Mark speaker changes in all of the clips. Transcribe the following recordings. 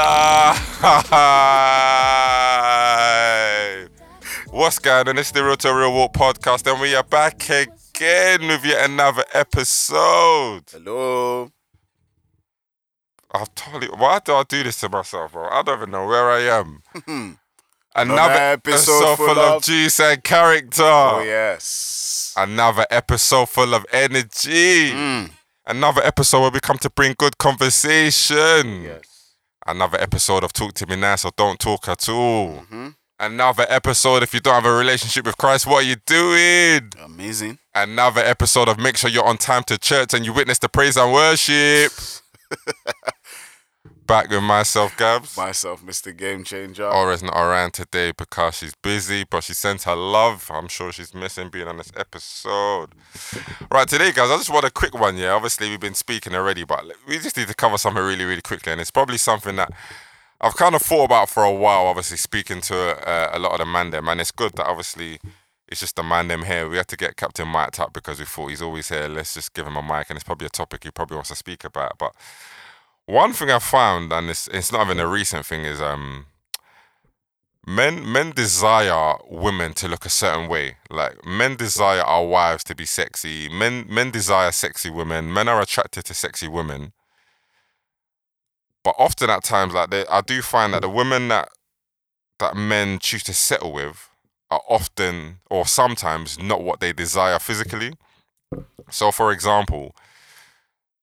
Speaker 1: live. What's going on? It's the Real Talk Real Walk podcast, and we are back again with yet another episode.
Speaker 2: Hello.
Speaker 1: I've totally. Why do I do this to myself, bro? I don't even know where I am. Another
Speaker 2: Another
Speaker 1: episode,
Speaker 2: episode
Speaker 1: full
Speaker 2: full
Speaker 1: of
Speaker 2: of-
Speaker 1: juice and character.
Speaker 2: Oh yes.
Speaker 1: Another episode full of energy.
Speaker 2: Mm.
Speaker 1: Another episode where we come to bring good conversation.
Speaker 2: Yes.
Speaker 1: Another episode of Talk to Me Nice or Don't Talk at all.
Speaker 2: Mhm.
Speaker 1: Another episode if you don't have a relationship with Christ, what are you doing?
Speaker 2: Amazing.
Speaker 1: Another episode of make sure you're on time to church and you witness the praise and worship. Back with myself, Gabz.
Speaker 2: Myself, Mr. Game Changer.
Speaker 1: Ore's not around today because she's busy, but she sent her love. I'm sure she's missing being on this episode. Right, today, guys, I just want a quick one. Yeah, obviously, we've been speaking already, but we just need to cover something really, really quickly. And it's probably something that I've kind of thought about for a while, obviously, speaking to uh, a lot of the man them. And it's good that obviously it's just the man them here. We had to get Captain mic'd up because we thought he's always here. Let's just give him a mic, and it's probably a topic he probably wants to speak about. But one thing I found, and it's it's not even a recent thing, is um men men desire women to look a certain way. Like men desire our wives to be sexy. Men men desire sexy women. Men are attracted to sexy women. But often at times, like they, I do find that the women that that men choose to settle with are often or sometimes not what they desire physically. So, for example,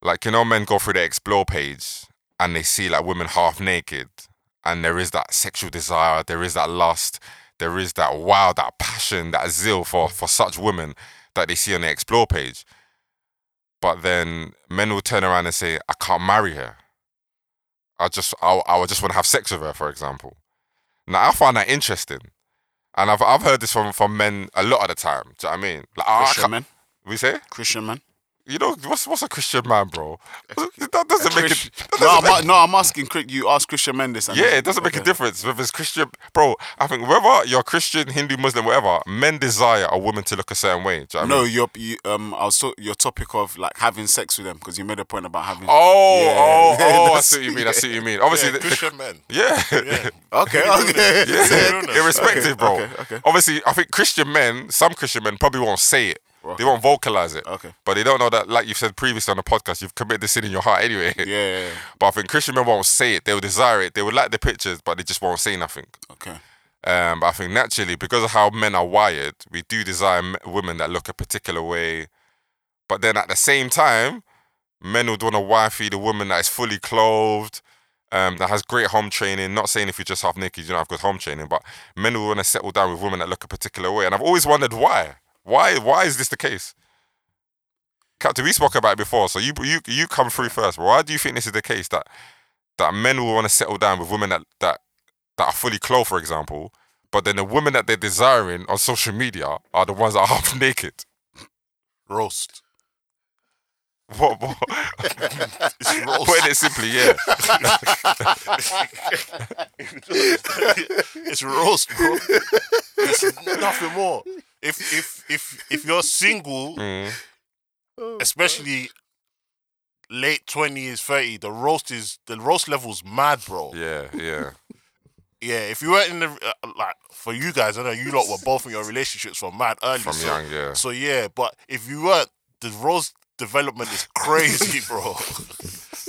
Speaker 1: like you know, men go through the explore page and they see like women half naked, and there is that sexual desire, there is that lust, there is that wow, that passion, that zeal for for such women that they see on the explore page. But then men will turn around and say, "I can't marry her. I just, I, I would just want to have sex with her," for example. Now I find that interesting, and I've I've heard this from from men a lot of the time. Do you know what I mean? Like, "Ah, I
Speaker 2: Christian
Speaker 1: can't-
Speaker 2: man.
Speaker 1: we say,
Speaker 2: Christian man.
Speaker 1: You know, what's what's a Christian man, bro? That doesn't make it.
Speaker 2: No,
Speaker 1: doesn't
Speaker 2: I'm,
Speaker 1: make-
Speaker 2: no, I'm asking. You ask Christian men this.
Speaker 1: yeah, it doesn't make a difference whether it's Christian, bro. I think whether you're Christian, Hindu, Muslim, whatever, men desire a woman to look a certain way. You know what I
Speaker 2: No,
Speaker 1: mean?
Speaker 2: your you, um, I was so, your topic of like having sex with them because you made a point about having.
Speaker 1: Oh,
Speaker 2: Yeah.
Speaker 1: oh, oh! I
Speaker 2: That's-
Speaker 1: see what you mean. I see what you mean. Obviously,
Speaker 3: Yeah,
Speaker 1: the- the-
Speaker 3: Christian men.
Speaker 1: yeah,
Speaker 3: Yeah.
Speaker 2: Okay, okay.
Speaker 1: yeah. Irrespective, bro.
Speaker 2: okay, okay.
Speaker 1: Obviously, I think Christian men, some Christian men probably won't say it. They won't vocalize it.
Speaker 2: Okay.
Speaker 1: But they don't know that, like you've said previously on the podcast, you've committed the sin in your heart anyway.
Speaker 2: Yeah, yeah, yeah.
Speaker 1: But I think Christian men won't say it. They will desire it. They will like the pictures, but they just won't say nothing.
Speaker 2: Okay.
Speaker 1: Um, but I think naturally, because of how men are wired, we do desire women that look a particular way. But then at the same time, men would want a wifey, the woman that is fully clothed, um, that has great home training. Not saying if you're just half naked, you don't have good home training, but men would want to settle down with women that look a particular way. And I've always wondered why. Why? Why is this the case? Captain, we spoke about it before, so you you you come through first. Why do you think this is the case that that men will want to settle down with women that that that are fully clothed, for example, but then the women that they're desiring on social media are the ones that are half naked.
Speaker 3: Roast.
Speaker 1: What? what?
Speaker 3: It's roast.
Speaker 1: Putting it simply, yeah.
Speaker 3: it's roast, bro. It's nothing more. If if if if you're single,
Speaker 1: Mm.
Speaker 3: especially late twenties, thirty, the roast is the roast level's mad, bro.
Speaker 1: Yeah, yeah.
Speaker 3: Yeah, if you weren't in the uh, like for you guys, I know you lot were both in your relationships from mad early.
Speaker 1: From
Speaker 3: so,
Speaker 1: young, yeah.
Speaker 3: So yeah, but if you weren't, the roast development is crazy, bro.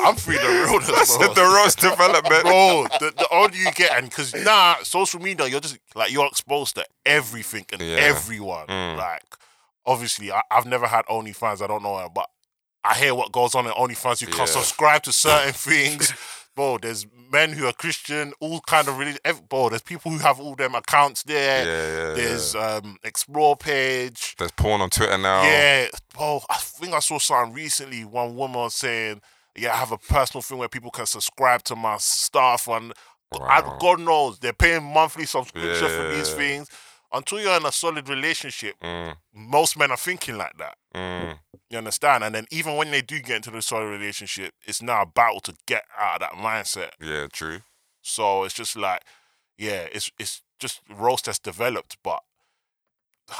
Speaker 3: I'm free the realness, bro.
Speaker 1: the roast development.
Speaker 3: bro. The, the older you get, and because now social media, you're just like you're exposed to everything and
Speaker 1: Yeah.
Speaker 3: everyone.
Speaker 1: Mm.
Speaker 3: Like, obviously, I, I've never had OnlyFans. I don't know, her, but I hear what goes on in OnlyFans. You
Speaker 1: Yeah.
Speaker 3: can't subscribe to certain things. Bro, there's men who are Christian, all kind of religion. Bro, there's people who have all them accounts there.
Speaker 1: Yeah, yeah,
Speaker 3: There's um explore page.
Speaker 1: There's porn on Twitter now.
Speaker 3: Yeah, bro. I think I saw something recently. One woman saying, "Yeah, I have a personal thing where people can subscribe to my stuff, and I, God knows they're paying monthly subscription for these things." Until you're in a solid relationship,
Speaker 1: Mm,
Speaker 3: most men are thinking like that.
Speaker 1: mm.
Speaker 3: You understand? And then even when they do get into the solid relationship, it's now a battle to get out of that mindset.
Speaker 1: Yeah, true.
Speaker 3: So it's just like, yeah, it's it's just roast that's developed, but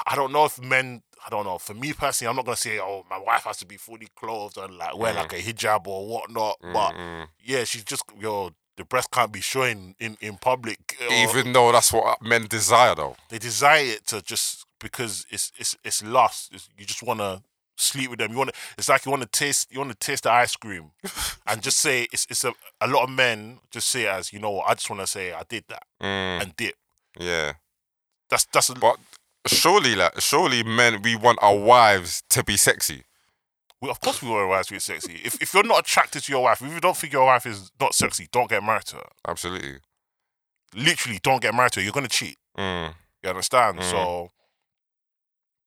Speaker 3: I don't know if men. I don't know. For me personally, I'm not gonna say, oh, my wife has to be fully clothed and like wear
Speaker 1: Mm.
Speaker 3: like a hijab or whatnot. But
Speaker 1: Mm, mm.
Speaker 3: yeah, she's just yo. the breast can't be showing in in public. or
Speaker 1: Even though that's what men desire, though.
Speaker 3: they desire it to just because it's it's it's lust. It's, you just want to sleep with them. You want to. It's like you want to taste. You want to taste the ice cream, and just say it's it's a a lot of men just say it as you know. what, I just want to say I did that
Speaker 1: Mm,
Speaker 3: and dip.
Speaker 1: yeah.
Speaker 3: That's that's a,
Speaker 1: But surely, like, surely, men, we want our wives to be sexy.
Speaker 3: we, of course we want our wives to be sexy. If if you're not attracted to your wife, if you don't think your wife is not sexy, don't get married to her.
Speaker 1: Absolutely.
Speaker 3: Literally, don't get married to her. You're gonna cheat.
Speaker 1: Mm,
Speaker 3: You understand?
Speaker 1: Mm.
Speaker 3: So,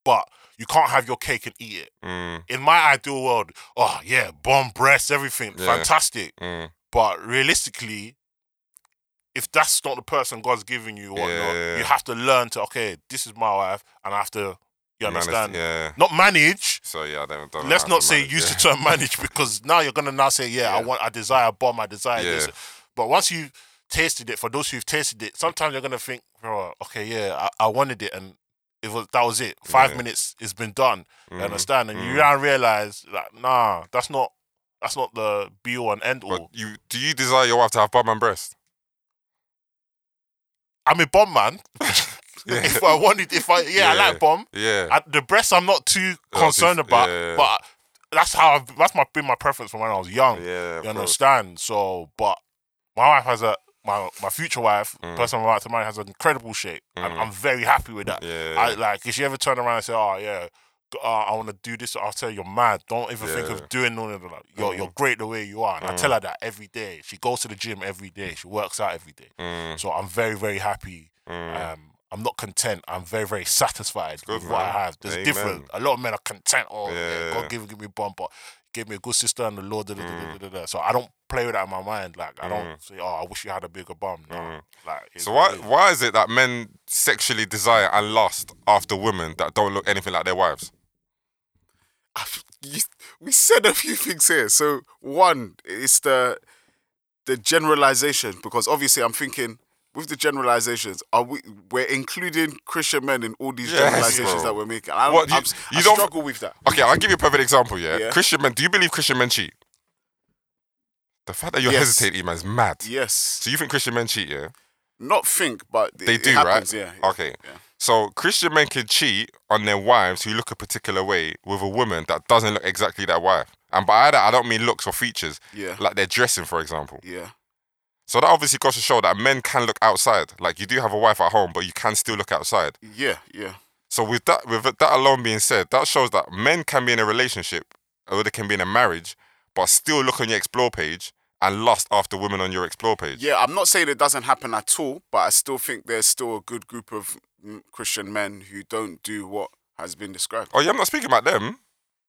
Speaker 3: but you can't have your cake and eat it.
Speaker 1: mm,
Speaker 3: In my ideal world, oh yeah, bomb breasts, everything,
Speaker 1: Yeah.
Speaker 3: fantastic.
Speaker 1: mm.
Speaker 3: But realistically, if that's not the person God's giving you, whatnot,
Speaker 1: Yeah, yeah,
Speaker 3: you have to learn to okay, this is my wife, and I have to. You understand?
Speaker 1: Yeah.
Speaker 3: Not manage.
Speaker 1: So yeah, I don't. don't
Speaker 3: Let's not say
Speaker 1: manage,
Speaker 3: use the term manage because now you're gonna now say, yeah, I want, I desire a bomb, I desire this. But once you've tasted it, for those who've tasted it, sometimes you're gonna think, bro, okay, yeah, I, I wanted it, and it was that was it. Five minutes, it's been done. You
Speaker 1: Mhm.
Speaker 3: understand? And you
Speaker 1: mm.
Speaker 3: now realize, like, nah, that's not, that's not the be all and end
Speaker 1: But
Speaker 3: all.
Speaker 1: you do you desire your wife to have bum and breast?
Speaker 3: I'm a bomb man.
Speaker 1: Yeah.
Speaker 3: if I wanted, if I, yeah, I like bomb.
Speaker 1: Yeah.
Speaker 3: I, the breasts, I'm not too
Speaker 1: Oh,
Speaker 3: concerned
Speaker 1: bef-
Speaker 3: about,
Speaker 1: yeah.
Speaker 3: but that's how I've, that's my been my preference from when I was young.
Speaker 1: yeah.
Speaker 3: You
Speaker 1: course.
Speaker 3: understand? So, but my wife has a my my future wife,
Speaker 1: Mm.
Speaker 3: person I'm about to marry, has an incredible shape,
Speaker 1: Mm.
Speaker 3: I'm very happy with that.
Speaker 1: Yeah.
Speaker 3: I like if she ever turn around and say, "Oh yeah, uh, I want to do this," I'll tell her, you're mad. Don't even think of doing none of that. You're
Speaker 1: Mm.
Speaker 3: you're great the way you are, and I
Speaker 1: Mm.
Speaker 3: tell her that every day. She goes to the gym every day. She works out every day.
Speaker 1: Mm,
Speaker 3: So I'm very very happy.
Speaker 1: mm.
Speaker 3: Um, I'm not content. I'm very very satisfied
Speaker 1: Good,
Speaker 3: with what I have. There's
Speaker 1: Amen.
Speaker 3: different. A lot of men are content. Oh yeah,
Speaker 1: Yeah.
Speaker 3: God give give me bump, but give me a good sister and the Lord. Da, da, da, da,
Speaker 1: Mm.
Speaker 3: da, da, da. So I don't play with that in my mind. Like I don't
Speaker 1: Mm.
Speaker 3: say, oh, I wish you had a bigger bum. No,
Speaker 1: Mm.
Speaker 3: like
Speaker 1: So why why is it that men sexually desire and lust after women that don't look anything like their wives?
Speaker 2: I've- you, we said a few things here. So one, it's the the generalization because obviously I'm thinking with the generalizations, are we we're including Christian men in all these
Speaker 1: Yes,
Speaker 2: generalizations
Speaker 1: bro.
Speaker 2: that we're making? I,
Speaker 1: What, you-
Speaker 2: I'm,
Speaker 1: you
Speaker 2: I
Speaker 1: don't-
Speaker 2: struggle with that.
Speaker 1: Okay, I'll give you a perfect example. Yeah,
Speaker 2: Yeah.
Speaker 1: Christian men. Do you believe Christian men cheat? The fact that you're
Speaker 2: Yes.
Speaker 1: hesitating, man, is mad.
Speaker 2: Yes,
Speaker 1: So you think Christian men cheat? Yeah,
Speaker 2: not think, but
Speaker 1: they do,
Speaker 2: happens,
Speaker 1: right?
Speaker 2: Yeah. yeah.
Speaker 1: Okay.
Speaker 2: yeah.
Speaker 1: So Christian men can cheat on their wives who look a particular way with a woman that doesn't look exactly their wife. And by that, I don't mean looks or features,
Speaker 2: Yeah.
Speaker 1: like their dressing, for example.
Speaker 2: Yeah.
Speaker 1: So that obviously goes to show that men can look outside. Like you do have a wife at home, but you can still look outside.
Speaker 2: Yeah. Yeah.
Speaker 1: So with that, with that alone being said, that shows that men can be in a relationship or they can be in a marriage, but still look on your explore page and lust after women on your explore page.
Speaker 2: Yeah, I'm not saying it doesn't happen at all, but I still think there's still a good group of Christian men who don't do what has been described.
Speaker 1: Oh yeah, I'm not speaking about them.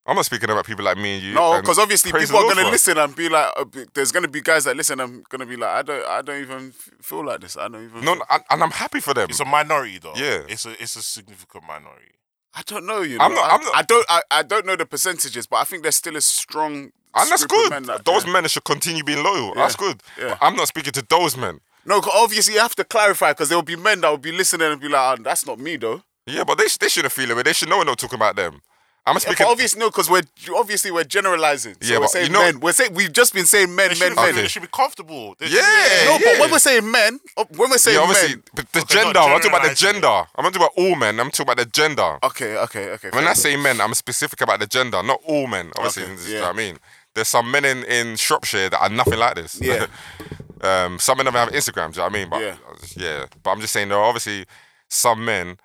Speaker 1: I'm not speaking about people like me and you.
Speaker 2: No, because obviously people are going to listen and be like, uh, b- there's going to be guys that listen and going to be like, I don't, I don't even feel like this. I don't even.
Speaker 1: No,
Speaker 2: feel-
Speaker 1: and, and I'm happy for them.
Speaker 3: It's a minority though.
Speaker 1: Yeah.
Speaker 3: it's a it's a significant minority.
Speaker 2: I don't know. You know,
Speaker 1: I'm not-
Speaker 2: I,
Speaker 1: I'm not-
Speaker 2: I don't, I, I don't know the percentages, but I think there's still a strong.
Speaker 1: And that's good.
Speaker 2: men that-
Speaker 1: those
Speaker 2: yeah.
Speaker 1: men should continue being loyal. That's good.
Speaker 2: yeah.
Speaker 1: But I'm not speaking to those men.
Speaker 2: No, obviously you have to clarify because there will be men that will be listening and be like, oh, that's not me though.
Speaker 1: Yeah, but they, they shouldn't feel it. way. They should know we're not talking about them. I'm
Speaker 2: Yeah,
Speaker 1: speaking.
Speaker 2: obviously no, because we're obviously we're generalizing. So
Speaker 1: Yeah,
Speaker 2: we're
Speaker 1: but
Speaker 2: saying
Speaker 1: you know-
Speaker 2: men. We're saying we've just been saying men, men, men.
Speaker 3: they should be comfortable. They should-
Speaker 1: Yeah.
Speaker 2: No, but when we're saying men, uh, when we're saying
Speaker 1: yeah, obviously,
Speaker 2: men,
Speaker 1: but the
Speaker 3: Okay,
Speaker 1: gender. I'm talking about the
Speaker 3: generalising it.
Speaker 1: gender. I'm not talking about all men. I'm talking about the gender.
Speaker 2: okay, okay, okay.
Speaker 1: When I say men, I'm specific about the gender, not all men. Obviously,
Speaker 2: Okay,
Speaker 1: this is
Speaker 2: yeah.
Speaker 1: what I mean. There's some men in, in Shropshire that are nothing like this.
Speaker 2: Yeah.
Speaker 1: um, some of them have Instagram, do you know what I mean? But
Speaker 2: Yeah.
Speaker 1: yeah. But I'm just saying, there are obviously some men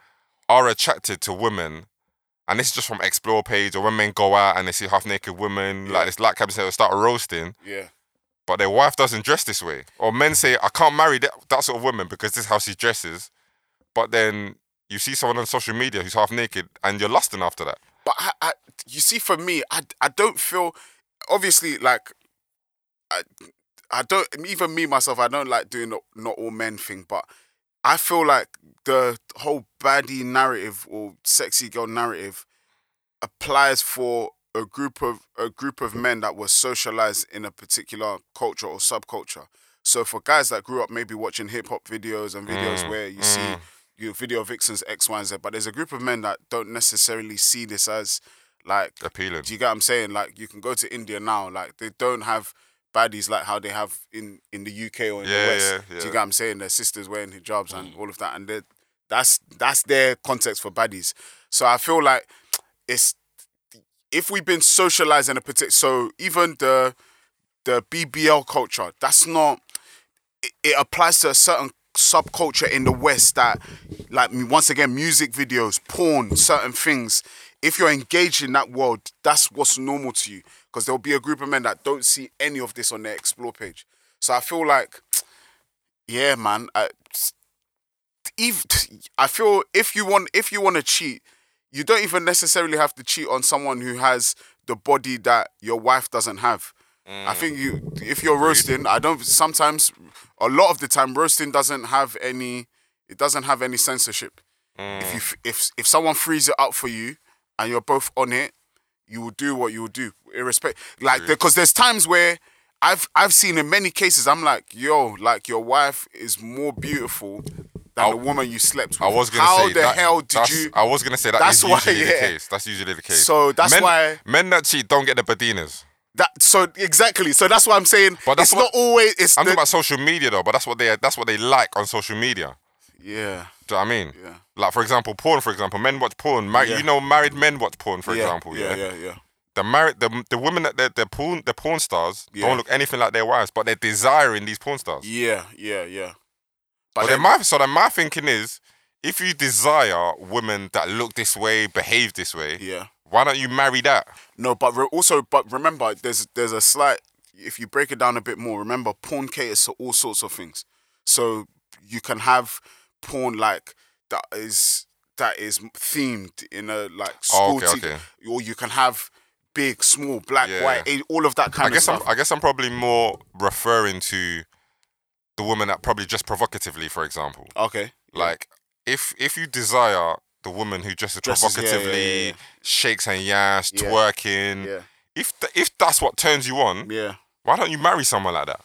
Speaker 1: are attracted to women, and this is just from explore page or when men go out and they see half naked women,
Speaker 2: Yeah.
Speaker 1: like this, like Captain said, start roasting.
Speaker 2: Yeah,
Speaker 1: But their wife doesn't dress this way, or men say, "I can't marry that, that sort of woman because this is how she dresses." But then you see someone on social media who's half naked, and you're lusting after that.
Speaker 2: but I, I, you see, for me, I, I don't feel. Obviously, like, I, I don't. Even me myself, I don't like doing the not all men thing, but I feel like the whole baddie narrative or sexy girl narrative applies for a group of a group of men that were socialized in a particular culture or subculture. So for guys that grew up maybe watching hip hop videos and videos
Speaker 1: Mm,
Speaker 2: where you see
Speaker 1: mm.
Speaker 2: your video vixens X, Y, and Z, but there's a group of men that don't necessarily see this as like
Speaker 1: Appealing.
Speaker 2: do you get what I'm saying? Like you can go to India now, like they don't have baddies like how they have in in the UK or in
Speaker 1: Yeah,
Speaker 2: the West.
Speaker 1: yeah,
Speaker 2: Do you get what I'm saying? Their sisters wearing hijabs and
Speaker 3: Mm.
Speaker 2: all of that, and that's that's their context for baddies. So I feel like it's if we've been socialized in a particular, so even the the BBL culture, that's not. It, it applies to a certain subculture in the West that, like once again, music videos, porn, certain things. If you're engaged in that world, that's what's normal to you. Because there'll be a group of men that don't see any of this on their explore page. So I feel like, yeah, man. I, if I feel if you want if you want to cheat, you don't even necessarily have to cheat on someone who has the body that your wife doesn't have. I think you if you're roasting, I don't sometimes a lot of the time roasting doesn't have any it doesn't have any censorship. If mm. you if if someone frees it up for you and you're both on it, you will do what you will do, irrespective. Like because there's times where I've I've seen in many cases I'm like, yo, like your wife is more beautiful than the woman you slept with.
Speaker 1: I was gonna
Speaker 2: How
Speaker 1: say
Speaker 2: the
Speaker 1: that,
Speaker 2: hell did you?
Speaker 1: I was gonna say that
Speaker 2: That's why,
Speaker 1: usually the
Speaker 2: yeah.
Speaker 1: case. That's usually the case.
Speaker 2: So that's
Speaker 1: men,
Speaker 2: why-
Speaker 1: men that cheat don't get the badinas.
Speaker 2: That so exactly. So that's what I'm saying.
Speaker 1: But that's
Speaker 2: it's
Speaker 1: what-
Speaker 2: not always. It's
Speaker 1: I'm
Speaker 2: the,
Speaker 1: talking about social media though, but that's what they that's what they like on social media.
Speaker 2: yeah,
Speaker 1: Do you know what I mean?
Speaker 2: Yeah.
Speaker 1: Like for example, porn. For example, men watch porn. Mar-
Speaker 2: Yeah.
Speaker 1: You know, married men watch porn. For
Speaker 2: yeah,
Speaker 1: example,
Speaker 2: yeah, yeah, yeah.
Speaker 1: the married the the women that they're, they're porn the porn stars
Speaker 2: Yeah.
Speaker 1: don't look anything like their wives, but they're desiring these porn stars.
Speaker 2: Yeah, yeah, yeah. But then,
Speaker 1: then my so then my thinking is, if you desire women that look this way, behave this way,
Speaker 2: yeah.
Speaker 1: why don't you marry that?
Speaker 2: No, but re- also, but remember, there's there's a slight. If you break it down a bit more, remember, porn caters to all sorts of things. So you can have porn like that is that is themed in a like
Speaker 1: Oh,
Speaker 2: school,
Speaker 1: okay,
Speaker 2: te-
Speaker 1: okay.
Speaker 2: or you can have big, small, black,
Speaker 1: Yeah.
Speaker 2: white, eh, all of that kind
Speaker 1: I guess
Speaker 2: of
Speaker 1: I'm
Speaker 2: stuff.
Speaker 1: I guess I'm probably more referring to the woman that probably just provocatively, for example.
Speaker 2: okay,
Speaker 1: Like if if you desire the woman who dresses,
Speaker 2: Dresses, yeah, yeah,
Speaker 1: provocatively,
Speaker 2: yeah, yeah.
Speaker 1: shakes her
Speaker 2: Yeah.
Speaker 1: twerking,
Speaker 2: yeah,
Speaker 1: if th- if that's what turns you on,
Speaker 2: yeah.
Speaker 1: why don't you marry someone like that?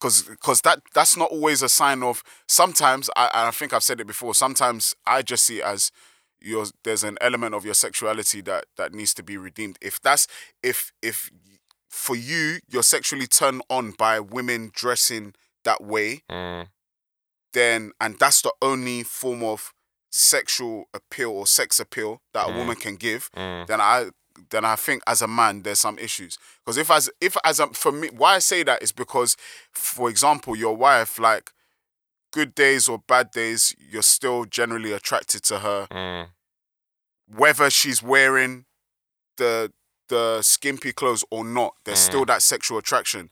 Speaker 2: Because because that that's not always a sign of sometimes I, I think I've said it before sometimes I just see it as your there's an element of your sexuality that that needs to be redeemed. If that's if if for you you're sexually turned on by women dressing that way
Speaker 1: Mm,
Speaker 2: then and that's the only form of sexual appeal or sex appeal that a
Speaker 1: Mm.
Speaker 2: woman can give
Speaker 1: mm,
Speaker 2: then I then I think as a man there's some issues. Because if as if as a for me why I say that is because for example your wife like good days or bad days you're still generally attracted to her.
Speaker 1: Mm,
Speaker 2: whether she's wearing the the skimpy clothes or not there's
Speaker 1: Mm.
Speaker 2: still that sexual attraction.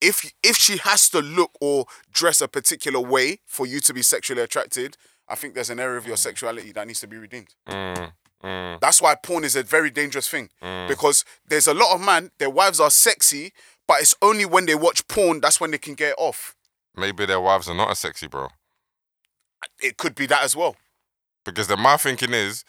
Speaker 2: If if she has to look or dress a particular way for you to be sexually attracted I think there's an area of your sexuality that needs to be redeemed.
Speaker 1: Mm, mm,
Speaker 2: that's why porn is a very dangerous thing
Speaker 1: mm.
Speaker 2: because there's a lot of men, their wives are sexy, but it's only when they watch porn that's when they can get it off.
Speaker 1: Maybe their wives are not as sexy, bro.
Speaker 2: It could be that as well.
Speaker 1: Because then my thinking is,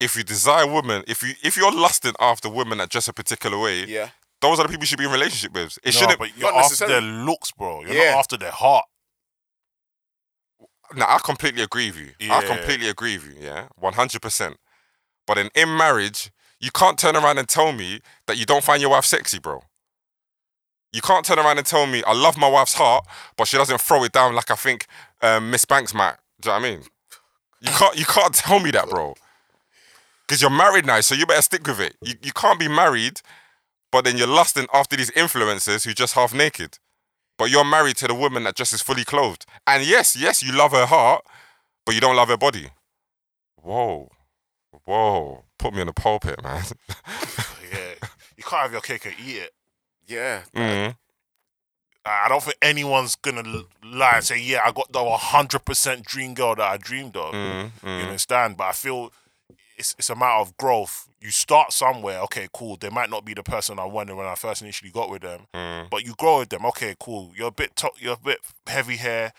Speaker 1: if you desire women, if you if you're lusting after women that dress a particular way,
Speaker 2: Yeah.
Speaker 1: those are the people you should be in relationship with. It
Speaker 3: no,
Speaker 1: shouldn't.
Speaker 3: but you're
Speaker 2: not
Speaker 3: after their looks, bro. You're
Speaker 2: Yeah.
Speaker 3: not after their heart.
Speaker 1: Now I completely agree with you. I completely agree with you. Yeah, one hundred percent. But in in marriage, you can't turn around and tell me that you don't find your wife sexy, bro. You can't turn around and tell me I love my wife's heart, but she doesn't throw it down like I think um, Miss Banks might. Do you know what I mean? You can't you can't tell me that, bro. Because you're married now, so you better stick with it. You you can't be married, but then you're lusting after these influencers who just half naked. But you're married to the woman that just is fully clothed. And yes, yes, you love her heart, but you don't love her body. Whoa. Whoa. Put me in the pulpit, man.
Speaker 3: Yeah, you can't have your cake and eat it.
Speaker 2: Yeah.
Speaker 1: mm
Speaker 3: I don't think anyone's gonna lie and say, "Yeah, I got the 100% dream girl that I dreamed of."
Speaker 1: mm,
Speaker 3: You
Speaker 1: mm.
Speaker 3: understand? But I feel it's it's a matter of growth. You start somewhere. Okay, cool. They might not be the person I wanted when I first initially got with them,
Speaker 1: Mm.
Speaker 3: but you grow with them. Okay, cool. You're a bit to- you're a bit heavy hair,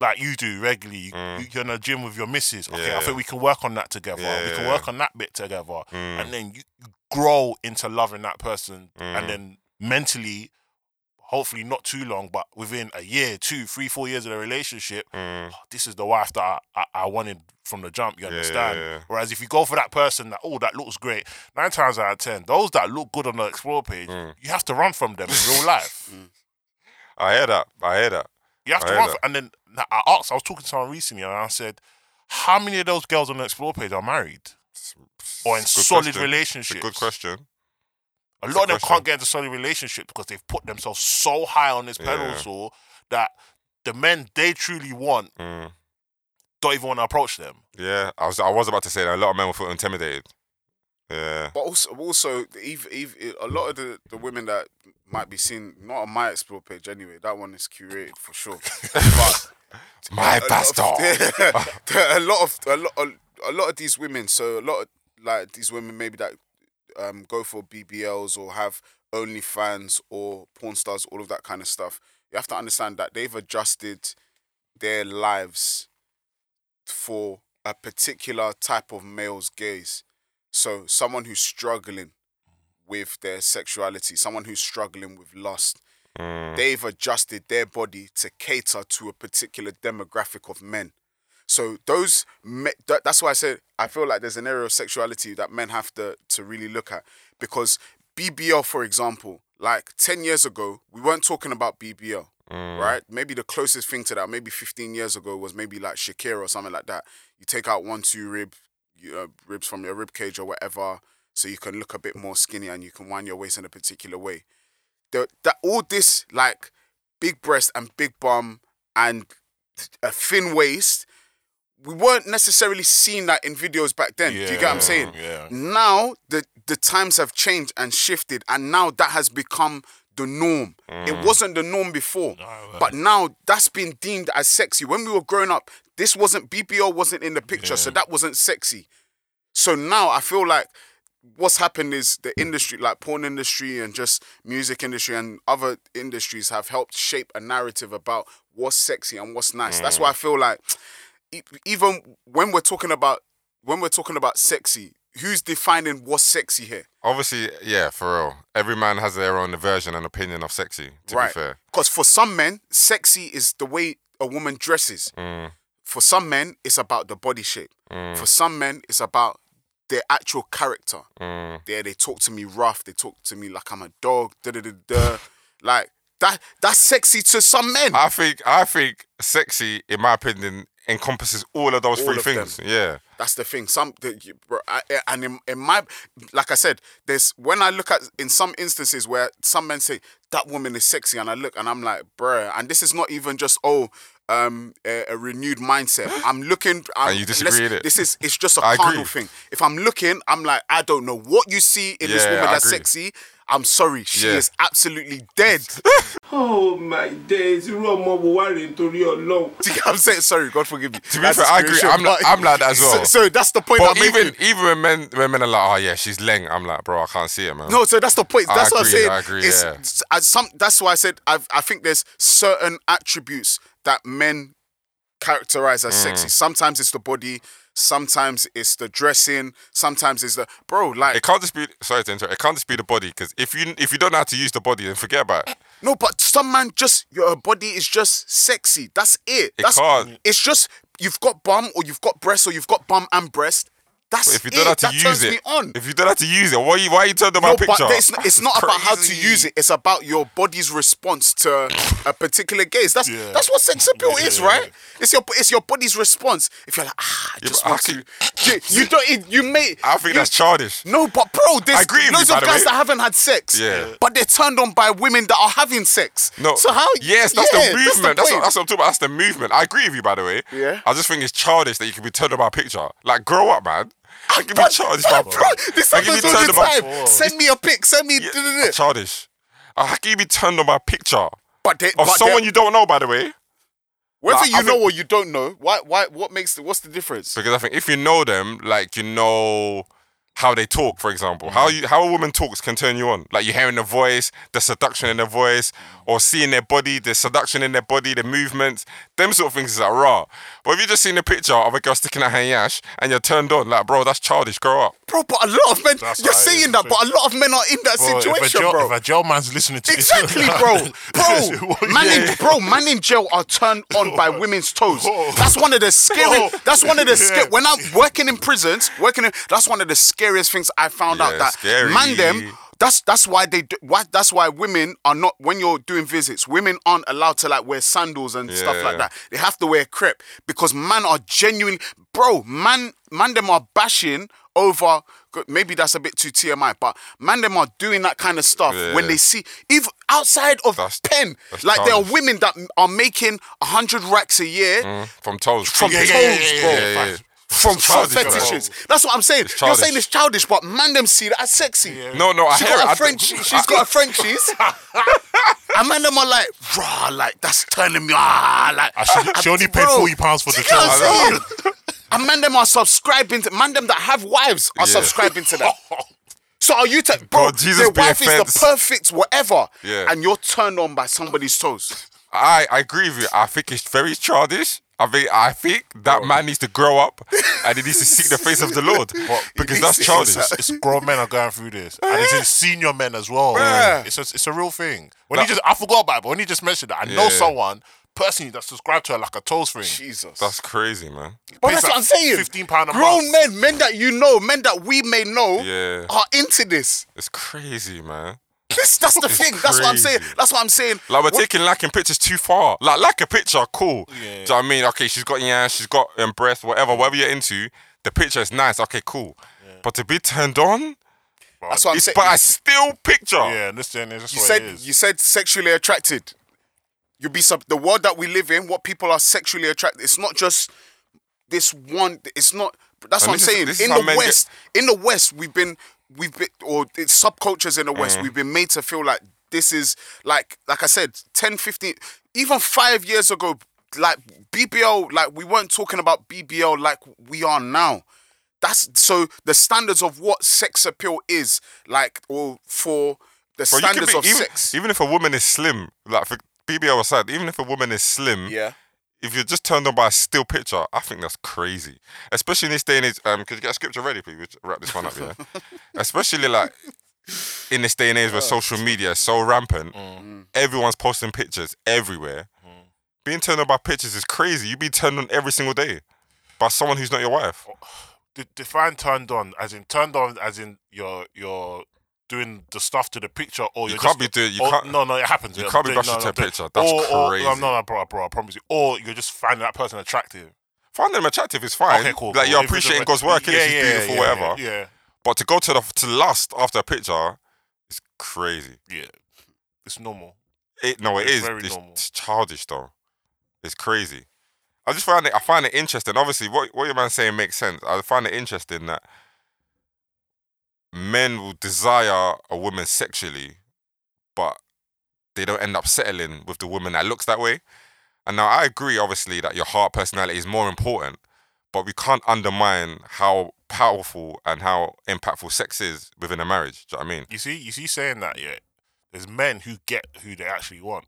Speaker 3: like you do regularly. You,
Speaker 1: Mm.
Speaker 3: You're in the gym with your missus. Okay,
Speaker 1: Yeah.
Speaker 3: I think we can work on that together.
Speaker 1: Yeah,
Speaker 3: we can
Speaker 1: yeah,
Speaker 3: work on that bit together,
Speaker 1: Mm.
Speaker 3: and then you you grow into loving that person,
Speaker 1: Mm.
Speaker 3: and then mentally. Hopefully not too long, but within a year, two, three, four years of the relationship,
Speaker 1: Mm.
Speaker 3: this is the wife that I, I, I wanted from the jump. You
Speaker 1: Yeah,
Speaker 3: understand?
Speaker 1: yeah, yeah.
Speaker 3: Whereas if you go for that person that oh that looks great, nine times out of ten, those that look good on the explore page,
Speaker 1: Mm.
Speaker 3: you have to run from them in real life.
Speaker 1: I hear that. I hear that.
Speaker 3: You have to run. For, and then I asked. I was talking to someone recently, and I said, "How many of those girls on the explore page are married or in
Speaker 1: It's a good
Speaker 3: solid
Speaker 1: question.
Speaker 3: Relationships?"
Speaker 1: good question.
Speaker 3: A lot of them
Speaker 1: question.
Speaker 3: can't get into solid relationships because they've put themselves so high on this
Speaker 1: Yeah.
Speaker 3: pedestal that the men they truly want
Speaker 1: Mm.
Speaker 3: don't even want to approach them.
Speaker 1: Yeah, I was I was about to say that a lot of men will feel intimidated. Yeah.
Speaker 2: But also, also, Eve, Eve, a lot of the, the women that might be seen, not on my explore page anyway. That one is curated for sure. but
Speaker 1: My
Speaker 2: a lot
Speaker 1: pastor.
Speaker 2: of- a lot of a lot a, a lot of these women. So a lot of like these women maybe that um, go for BBLs or have OnlyFans or porn stars, all of that kind of stuff. You have to understand that they've adjusted their lives for a particular type of male's gaze. So someone who's struggling with their sexuality, someone who's struggling with lust,
Speaker 1: Mm.
Speaker 2: they've adjusted their body to cater to a particular demographic of men. So those me- that, that's why I said I feel like there's an area of sexuality that men have to to really look at because BBL, for example, like ten years ago, we weren't talking about BBL,
Speaker 1: Mm.
Speaker 2: right? Maybe the closest thing to that, maybe 15 years ago, was maybe like Shakira or something like that. You take out one, two rib, you, uh, ribs from your rib cage or whatever, so you can look a bit more skinny and you can wind your waist in a particular way the, that all this like big breast and big bum and a thin waist, we weren't necessarily seeing that in videos back then. Do you get what I'm saying?
Speaker 3: Yeah.
Speaker 2: Now the the times have changed and shifted, and now that has become the norm. It wasn't the norm before, but now that's been deemed as sexy. When we were growing up, this wasn't BBL wasn't in the picture, so that wasn't sexy. So now I feel like what's happened is the industry, like porn industry and just music industry and other industries, have helped shape a narrative about what's sexy and what's nice. That's why I feel like even when we're talking about when we're talking about sexy, who's defining what's sexy here?
Speaker 1: Obviously, yeah, for real. Every man has their own version and opinion of sexy. To
Speaker 2: right.
Speaker 1: be fair.
Speaker 2: Because for some men, sexy is the way a woman dresses.
Speaker 1: Mm.
Speaker 2: For some men, it's about the body shape. For some men, it's about their actual character.
Speaker 1: Mm.
Speaker 2: Yeah, they talk to me rough. They talk to me like I'm a dog. Da da da da. Like that. That's sexy to some men.
Speaker 1: I think I think sexy, in my opinion, encompasses all of those
Speaker 2: All
Speaker 1: three
Speaker 2: of
Speaker 1: things.
Speaker 2: them.
Speaker 1: Yeah.
Speaker 2: That's the thing. Some the, you- bro, I- and in, in my like I said, there's when I look at in some instances where some men say that woman is sexy, and I look and I'm like, bruh, and this is not even just oh. Um, a, a renewed mindset. I'm looking. I'm,
Speaker 1: And you disagree it?
Speaker 2: This is it's just a
Speaker 1: I
Speaker 2: carnal
Speaker 1: agree.
Speaker 2: thing. If I'm looking, I'm like, I don't know what you see in this woman
Speaker 1: I
Speaker 2: that's
Speaker 1: agree.
Speaker 2: sexy. I'm sorry, she
Speaker 1: Yeah.
Speaker 2: is absolutely dead.
Speaker 4: Oh my days, irú ọmọ wo wá rèé nítorí Ọlọ́run.
Speaker 2: Do get what I'm saying? Sorry, God forgive me.
Speaker 1: To be fair, I agree. I'm like- I'm like that as well.
Speaker 2: So, that's the point
Speaker 1: But
Speaker 2: I'm
Speaker 1: even
Speaker 2: making.
Speaker 1: even when men when men are like, oh yeah, she's leng, I'm like, bro, I can't see it, man.
Speaker 2: No, so that's the point.
Speaker 1: I
Speaker 2: That's what I'm saying.
Speaker 1: I agree,
Speaker 2: It's-
Speaker 1: yeah.
Speaker 2: it's- some. That's why I said I've, I think there's certain attributes that men characterize as
Speaker 1: Mm.
Speaker 2: sexy. Sometimes it's the body. Sometimes it's the dressing. Sometimes it's the bro. Like
Speaker 1: It can't just be sorry to interrupt. It can't just be the body because if you if you don't know how to use the body, then forget about it.
Speaker 2: no, but some man just your body is just sexy. That's it.
Speaker 1: It
Speaker 2: That's
Speaker 1: can't.
Speaker 2: it's just you've got bum or you've got breast or you've got bum and breast. That's
Speaker 1: if you don't know how to
Speaker 2: that
Speaker 1: use it,
Speaker 2: on.
Speaker 1: if you don't know how to use it, why you why you turned on my
Speaker 2: No,
Speaker 1: picture?
Speaker 2: but it's not, it's not about how to use it. It's about your body's response to a particular gaze. That's
Speaker 3: Yeah.
Speaker 2: that's what sex appeal is,
Speaker 3: Yeah.
Speaker 2: right? It's your it's your body's response. If you're like, ah, I
Speaker 1: Yeah,
Speaker 2: just want
Speaker 1: I
Speaker 2: to, you, you don't. It, you may.
Speaker 1: I think
Speaker 2: you-
Speaker 1: that's childish.
Speaker 2: No, but bro, there's loads
Speaker 1: you,
Speaker 2: of guys
Speaker 1: way.
Speaker 2: that haven't had sex.
Speaker 1: Yeah.
Speaker 2: But they're turned on by women that are having sex.
Speaker 1: No.
Speaker 2: So how?
Speaker 1: Yes, that's the movement. That's,
Speaker 2: point.
Speaker 1: what, that's what I'm talking about. That's the movement. I agree with you, by the way.
Speaker 2: Yeah.
Speaker 1: I just think it's childish that you can be turned on by a picture. Like, grow up, man. I can be childish,
Speaker 2: bro, this
Speaker 1: I
Speaker 2: happens all the time. Send me a pic. Send me.
Speaker 1: Yeah, childish. How can you be turned on by a picture
Speaker 2: But they,
Speaker 1: of
Speaker 2: but
Speaker 1: someone you don't know, by the way?
Speaker 2: whether
Speaker 1: Like,
Speaker 2: you
Speaker 1: I
Speaker 2: know
Speaker 1: think-
Speaker 2: or you don't know, why? Why? What makes the? What's the difference?
Speaker 1: Because I think if you know them, like you know how they talk, for example, how
Speaker 2: Mm-hmm.
Speaker 1: you how a woman talks can turn you on. Like you're hearing the voice, the seduction in their voice, or seeing their body, the seduction in their body, the movements, them sort of things is like raw. But if you just seen a picture of a girl sticking out her yash and you're turned on, like bro, that's childish. Grow up.
Speaker 2: Bro, but a lot of men,
Speaker 3: That's
Speaker 2: you're
Speaker 3: how it
Speaker 2: saying
Speaker 3: is,
Speaker 2: that,
Speaker 3: I
Speaker 2: but a lot of men are in that
Speaker 3: Bro,
Speaker 2: situation,
Speaker 3: if a jail,
Speaker 2: bro.
Speaker 3: If a jail man's listening to this,
Speaker 2: Exactly, bro.
Speaker 3: this is
Speaker 2: Bro, man,
Speaker 3: yeah.
Speaker 2: in, bro, man in jail are turned on by women's toes. That's one of the scary. That's one of the
Speaker 3: Yeah.
Speaker 2: scary. When I'm working in prisons, working in, that's one of the scariest things I found out
Speaker 1: Yeah,
Speaker 2: that
Speaker 1: scary.
Speaker 2: man them That's that's why they do, why that's why women are not when you're doing visits. Women aren't allowed to like wear sandals and stuff like that. They have to wear crepe because man are genuine, bro. Man, man, them are bashing over. Maybe that's a bit too TMI, but man, them are doing that kind of stuff when they see even outside of
Speaker 1: That's-
Speaker 2: pen.
Speaker 1: that's
Speaker 2: Like there are women that are making hundred racks a year
Speaker 1: Mm, from toes.
Speaker 2: from
Speaker 3: Yeah,
Speaker 2: toes,
Speaker 3: yeah, yeah, yeah,
Speaker 2: bro.
Speaker 3: yeah,
Speaker 1: yeah, yeah.
Speaker 2: From foot
Speaker 1: childish, bro.
Speaker 2: That's what I'm saying. You're saying it's childish, but man, them see that as sexy.
Speaker 1: No, no, I
Speaker 2: She
Speaker 1: hear
Speaker 2: got
Speaker 1: it.
Speaker 2: a
Speaker 1: I-
Speaker 2: French.
Speaker 1: I-
Speaker 2: She's got a Frenchies. and man, them are like, rah, like that's turning me ah, like.
Speaker 3: Ah, she, she only paid
Speaker 2: Bro,
Speaker 3: forty pounds for the
Speaker 2: you know what
Speaker 3: show.
Speaker 2: And man, them are subscribing to man, them that have wives are
Speaker 1: Yeah.
Speaker 2: subscribing to that. So are you, bro?
Speaker 1: God, Jesus
Speaker 2: their
Speaker 1: be
Speaker 2: wife is the perfect whatever,
Speaker 1: Yeah.
Speaker 2: and you're turned on by somebody's toes.
Speaker 1: I, I agree with you. I think it's very childish. I think I think that man needs to grow up and he needs to seek the face of the Lord because that's
Speaker 2: needs
Speaker 1: childish.
Speaker 3: It's, it's grown men are going through this, and it's in senior men as well.
Speaker 2: Yeah.
Speaker 3: It's a, it's a real thing. When
Speaker 1: That-
Speaker 3: he just, I forgot about it, but when he just mentioned that, I know someone personally that subscribed to her like a toes ring.
Speaker 2: Jesus.
Speaker 1: That's crazy, man.
Speaker 2: But
Speaker 3: pays
Speaker 2: that's what I'm saying.
Speaker 3: Fifteen pound a
Speaker 2: Grown
Speaker 3: month.
Speaker 2: men, men that you know, men that we may know,
Speaker 1: Yeah.
Speaker 2: are into this.
Speaker 1: It's crazy, man.
Speaker 2: This, that's the
Speaker 1: It's
Speaker 2: thing. That's what I'm saying. That's what I'm saying.
Speaker 1: Like we're
Speaker 2: What-
Speaker 1: taking lacking pictures too far. Like like a picture, cool.
Speaker 3: Yeah.
Speaker 1: Do you know what I mean? Okay, she's got yeah, she's got um, breasts, whatever, whatever you're into. The picture is nice. Okay, cool. But to be turned on,
Speaker 2: That's what I'm
Speaker 1: it's
Speaker 2: saying.
Speaker 1: but a still picture.
Speaker 3: Yeah, and this day that's
Speaker 2: you
Speaker 3: what
Speaker 2: said
Speaker 3: it is.
Speaker 2: you said sexually attracted. You'll be sub the world that we live in. What people are sexually attracted. It's not just this one. It's not. That's
Speaker 1: And
Speaker 2: what I'm
Speaker 1: is-
Speaker 2: saying. in the
Speaker 1: men get-
Speaker 2: West, in the West, we've been we've been or it's subcultures in the West.
Speaker 1: Mm.
Speaker 2: We've been made to feel like this is like like I said, 10, 15, even five years ago. Like BBL, like we weren't talking about BBL like we are now. That's so the standards of what sex appeal is like, or for the
Speaker 1: Bro,
Speaker 2: standards
Speaker 1: be-
Speaker 2: of
Speaker 1: even,
Speaker 2: sex.
Speaker 1: even if a woman is slim, like for BBL aside, even if a woman is slim,
Speaker 2: Yeah.
Speaker 1: If you're just turned on by a still picture, I think that's crazy. Especially in this day and age. Um, could you get a scripture ready, please? We'll wrap this one up, yeah. Especially like in this day and age where social media is so rampant, mm. Mm. everyone's posting pictures everywhere. Mm. Being turned on by pictures is crazy. You be turned on every single day by someone who's not your wife.
Speaker 3: Oh, define turned on as in turned on as in you're you're doing the stuff to the picture or
Speaker 1: You
Speaker 3: you're
Speaker 1: can't
Speaker 3: just,
Speaker 1: be doing- you
Speaker 3: or-
Speaker 1: can't-
Speaker 3: no no it happens
Speaker 1: you
Speaker 3: yeah,
Speaker 1: can't be
Speaker 3: I'm
Speaker 1: rushing
Speaker 3: saying,
Speaker 1: to a
Speaker 3: no, no,
Speaker 1: picture. That's
Speaker 3: or, um, or,
Speaker 1: crazy.
Speaker 3: no no bro, bro I promise you or you're just finding that person attractive
Speaker 1: Finding them attractive is fine.
Speaker 3: okay cool
Speaker 1: Like
Speaker 3: cool.
Speaker 1: you're
Speaker 3: If
Speaker 1: appreciating God's work,
Speaker 3: yeah,
Speaker 1: She's
Speaker 3: yeah,
Speaker 1: beautiful,
Speaker 3: yeah,
Speaker 1: whatever.
Speaker 3: yeah
Speaker 1: But to go to the to lust after a picture is crazy.
Speaker 3: yeah it's normal
Speaker 1: It no, it
Speaker 3: It's
Speaker 1: is. It's, it's childish though. It's crazy. I just find it. I find it interesting. Obviously, what what your man saying makes sense. I find it interesting that men will desire a woman sexually, but they don't end up settling with the woman that looks that way. And now I agree, obviously, that your heart personality is more important, but we can't undermine how powerful and how impactful sex is within a marriage. Do you know what I mean?
Speaker 3: you see you see saying that yeah there's men who get who they actually want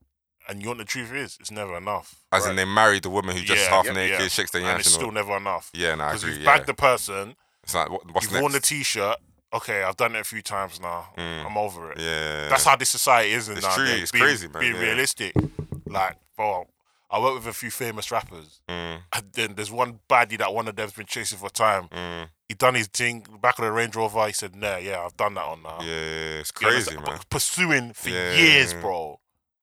Speaker 3: and you know what the truth is it's never enough
Speaker 1: As in, they married the woman who just
Speaker 3: Yeah,
Speaker 1: half
Speaker 3: yeah,
Speaker 1: naked,
Speaker 3: yeah.
Speaker 1: shakes their
Speaker 3: and it's still never enough
Speaker 1: Yeah, no, I agree.
Speaker 3: because you've
Speaker 1: Yeah.
Speaker 3: bagged the person
Speaker 1: It's like what, what's
Speaker 3: you've
Speaker 1: next?
Speaker 3: worn the t-shirt okay I've done it a few times now
Speaker 1: Mm.
Speaker 3: I'm over it
Speaker 1: yeah,
Speaker 3: That's how this society is
Speaker 1: It's
Speaker 3: now.
Speaker 1: true, it's
Speaker 3: being,
Speaker 1: crazy, man,
Speaker 3: Being
Speaker 1: yeah.
Speaker 3: realistic, like, bro, I work with a few famous rappers,
Speaker 1: Mm,
Speaker 3: and then there's one baddie that one of them's been chasing for time.
Speaker 1: mm,
Speaker 3: He done his thing back of the Range Rover. He said, "Nah, yeah, I've done that on now."
Speaker 1: yeah, it's
Speaker 3: You
Speaker 1: crazy,
Speaker 3: understand?
Speaker 1: man.
Speaker 3: Pursuing for
Speaker 1: Yeah.
Speaker 3: years, bro.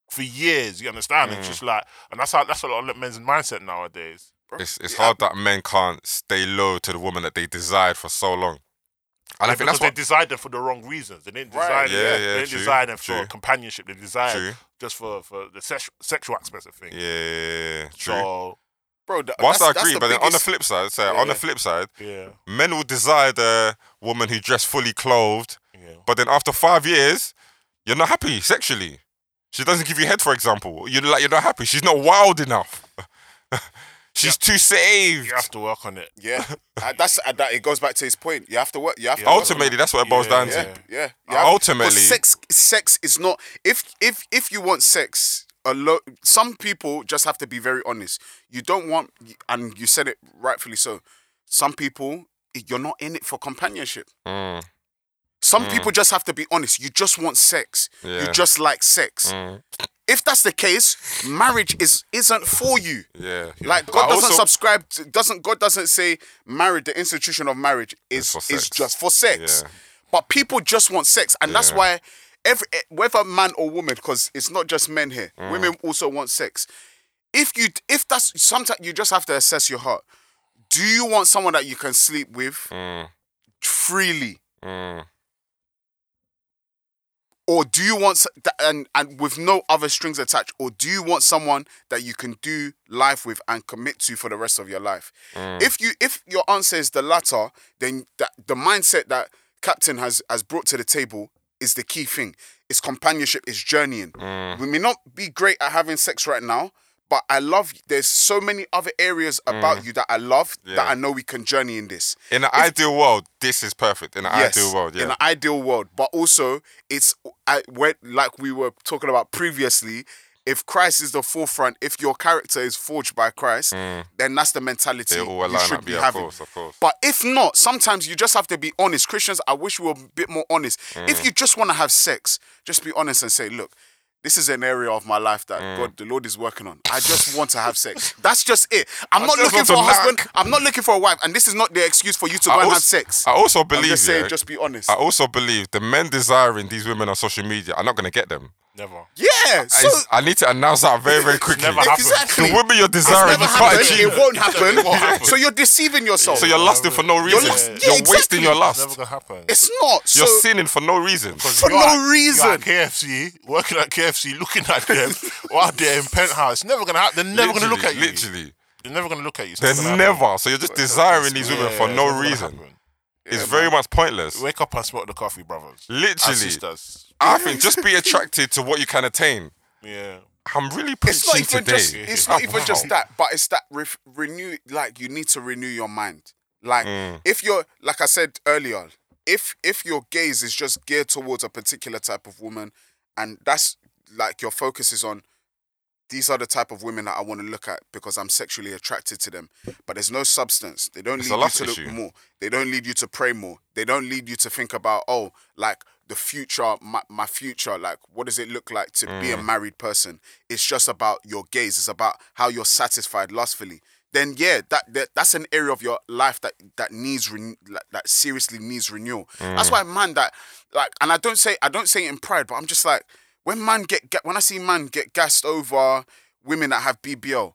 Speaker 3: For years, you understand? It's
Speaker 1: Mm.
Speaker 3: just like, and that's how that's a lot of men's mindset nowadays.
Speaker 1: It's it's
Speaker 2: Yeah,
Speaker 1: hard that men can't stay low to the woman that they desired for so long. And I think
Speaker 3: because
Speaker 1: that's what.
Speaker 3: they desired them for the wrong reasons. They didn't
Speaker 2: Right,
Speaker 3: design
Speaker 1: yeah,
Speaker 3: them.
Speaker 1: yeah,
Speaker 3: they didn't
Speaker 1: true,
Speaker 3: design them for
Speaker 1: true.
Speaker 3: companionship. They desired
Speaker 1: True.
Speaker 3: just for for the sex, sexual aspects of things.
Speaker 1: Yeah, true.
Speaker 3: So
Speaker 2: bro. th-
Speaker 1: Whilst
Speaker 2: that's-
Speaker 1: I agree,
Speaker 2: the
Speaker 1: but then on the flip side, say
Speaker 2: Yeah,
Speaker 1: on the flip side,
Speaker 3: yeah,
Speaker 1: men will desire the woman who dressed fully clothed,
Speaker 3: yeah.
Speaker 1: but then after five years, you're not happy sexually. She doesn't give you head, for example. You're like you're not happy. She's not wild enough. She's too saved.
Speaker 3: You have to work on it.
Speaker 2: Yeah, Uh, that's uh, that. It goes back to his point. You have to work. You have to
Speaker 3: Yeah.
Speaker 2: work on
Speaker 1: Ultimately, that's what it boils
Speaker 3: Yeah,
Speaker 1: down
Speaker 2: it.
Speaker 1: to.
Speaker 2: Yeah, yeah. You
Speaker 1: Uh,
Speaker 2: have-
Speaker 1: ultimately-
Speaker 2: 'cause sex, sex is not. If if if you want sex, a lot. Some people just have to be very honest. You don't want, and you said it rightfully so. Some people, you're not in it for companionship.
Speaker 1: Mm,
Speaker 2: Some people just have to be honest. You just want sex.
Speaker 1: Yeah.
Speaker 2: You just like sex. If that's the case, marriage is isn't for you.
Speaker 1: yeah.
Speaker 2: Like God
Speaker 1: I
Speaker 2: doesn't
Speaker 1: also-
Speaker 2: subscribe. To, doesn't God doesn't say marriage? The institution of marriage is is just for sex.
Speaker 1: Yeah.
Speaker 2: But people just want sex, and that's why every eh, whether man or woman, because it's not just men here.
Speaker 1: Mm.
Speaker 2: Women also want sex. If you if that's sometimes you just have to assess your heart. Do you want someone that you can sleep with
Speaker 1: Mm,
Speaker 2: freely?
Speaker 1: mm,
Speaker 2: or do you want and and with no other strings attached or do you want someone that you can do life with and commit to for the rest of your life
Speaker 1: mm.
Speaker 2: if you if your answer is the latter then that the mindset that captain has has brought to the table is the key thing it's companionship it's journeying
Speaker 1: Mm.
Speaker 2: we may not be great at having sex right now but I love there's so many other areas about you that I love that
Speaker 1: Mm.
Speaker 2: I know we can journey in this
Speaker 1: In an ideal world, this is perfect. In an ideal world,
Speaker 2: in
Speaker 1: yeah.
Speaker 2: an ideal world. But also, it's I, when, like we were talking about previously. If Christ is the forefront, if your character is forged by Christ, then that's the mentality
Speaker 1: Mm.
Speaker 2: You should
Speaker 1: up,
Speaker 2: be
Speaker 1: yeah, of
Speaker 2: having.
Speaker 1: course, of course.
Speaker 2: But if not, sometimes you just have to be honest. Christians, I wish we were a bit more honest.
Speaker 1: Mm.
Speaker 2: If you just want to have sex, just be honest and say, look. This is an area of my life that
Speaker 1: Mm.
Speaker 2: God, the Lord, is working on. I just want to have sex. That's just it. I'm
Speaker 1: I
Speaker 2: not looking for a
Speaker 1: to
Speaker 2: husband.
Speaker 1: knack.
Speaker 2: I'm not looking for a wife. And this is not the excuse for you to go
Speaker 1: I
Speaker 2: and
Speaker 1: also,
Speaker 2: have sex.
Speaker 1: I also
Speaker 2: I'm
Speaker 1: believe,
Speaker 2: just saying,
Speaker 1: yeah,
Speaker 2: just be honest.
Speaker 1: I also believe the men desiring these women on social media are not going to get them.
Speaker 3: Never.
Speaker 2: Yeah. So
Speaker 1: It's- I need to announce that very, very quickly.
Speaker 3: never happened.
Speaker 2: exactly.
Speaker 1: The women you're
Speaker 2: It's
Speaker 1: desiring,
Speaker 2: never
Speaker 1: you can't
Speaker 2: happened.
Speaker 1: achieve.
Speaker 2: It won't happen.
Speaker 3: It won't happen.
Speaker 2: So you're deceiving yourself.
Speaker 1: So you're lusting for no reason.
Speaker 2: lust-
Speaker 1: You're,
Speaker 2: exactly.
Speaker 1: wasting your lust.
Speaker 3: It's never gonna happen.
Speaker 2: it's not. So
Speaker 1: You're sinning for no reason.
Speaker 2: For no
Speaker 3: at-
Speaker 2: reason.
Speaker 3: You're at KFC, working at KFC, looking at them, or they're in penthouse. It's never gonna happen. They're never gonna look at you.
Speaker 1: Literally.
Speaker 3: They're never gonna look at you. It's
Speaker 1: They're
Speaker 3: not happen.
Speaker 1: never. So you're just desiring these women
Speaker 3: Yeah,
Speaker 1: for no reason. It's very much pointless.
Speaker 3: Wake up and smoke the coffee, brothers.
Speaker 1: Literally.
Speaker 3: sisters.
Speaker 1: I think just be attracted to what you can attain.
Speaker 3: Yeah.
Speaker 1: I'm really
Speaker 2: it's not even
Speaker 1: today.
Speaker 2: just. It's not
Speaker 1: Oh,
Speaker 2: even
Speaker 1: wow.
Speaker 2: just that. But it's that ref, renew. Like you need to renew your mind. Like
Speaker 1: Mm.
Speaker 2: if you're, like I said earlier, if if your gaze is just geared towards a particular type of woman, and that's like your focus is on. These are the type of women that I want to look at because I'm sexually attracted to them. But there's no substance. They don't
Speaker 1: It's
Speaker 2: lead you to
Speaker 1: issue.
Speaker 2: look more. They don't lead you to pray more. They don't lead you to think about, oh, like the future, my, my future, like what does it look like to be a
Speaker 1: Mm.
Speaker 2: married person? It's just about your gaze. It's about how you're satisfied lustfully. Then yeah, that, that that's an area of your life that that needs ren- like, that seriously needs renewal. That's
Speaker 1: Mm.
Speaker 2: why man that like, and I don't say I don't say it in pride, but I'm just like when man get, get when I see man get gassed over women that have BBL,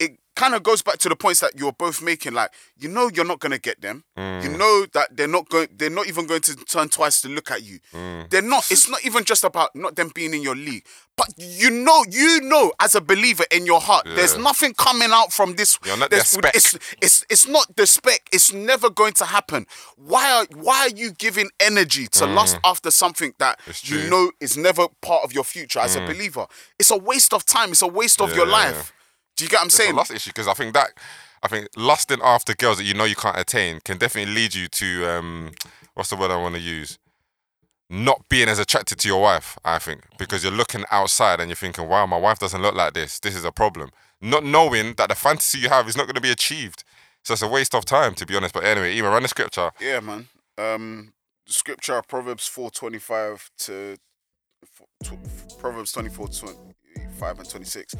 Speaker 2: it kind of goes back to the points that you're both making. Like, you know, you're not gonna get them.
Speaker 1: Mm.
Speaker 2: You know that they're not going. They're not even going to turn twice to look at you.
Speaker 1: Mm.
Speaker 2: They're not. It's not even just about not them being in your league, but you know, you know, as a believer in your heart, there's nothing coming out from this.
Speaker 1: You're not their spec.
Speaker 2: It's, it's it's not the spec. It's never going to happen. Why are why are you giving energy to lust after something that
Speaker 1: Mm.
Speaker 2: You.
Speaker 1: Mm.
Speaker 2: know is never part of your future as a believer? It's a waste of time. It's a waste of your
Speaker 1: Yeah.
Speaker 2: life. Do you get what I'm saying?
Speaker 1: lust issue because I think that I think lusting after girls that you know you can't attain can definitely lead you to um what's the word I want to use? Not being as attracted to your wife, I think, because you're looking outside and you're thinking, "Wow, my wife doesn't look like this. This is a problem." Not knowing that the fantasy you have is not going to be achieved, so it's a waste of time, to be honest. But anyway, Eman run the scripture.
Speaker 2: Yeah, man. Um, the scripture Proverbs four twenty five to Proverbs twenty four twenty five and twenty six.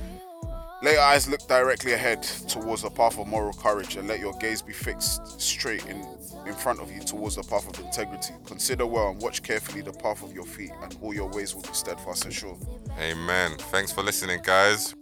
Speaker 2: Let your eyes look directly ahead towards the path of moral courage, and let your gaze be fixed straight in in front of you towards the path of integrity. Consider well and watch carefully the path of your feet, and all your ways will be steadfast and sure.
Speaker 1: Amen. Thanks for listening, guys.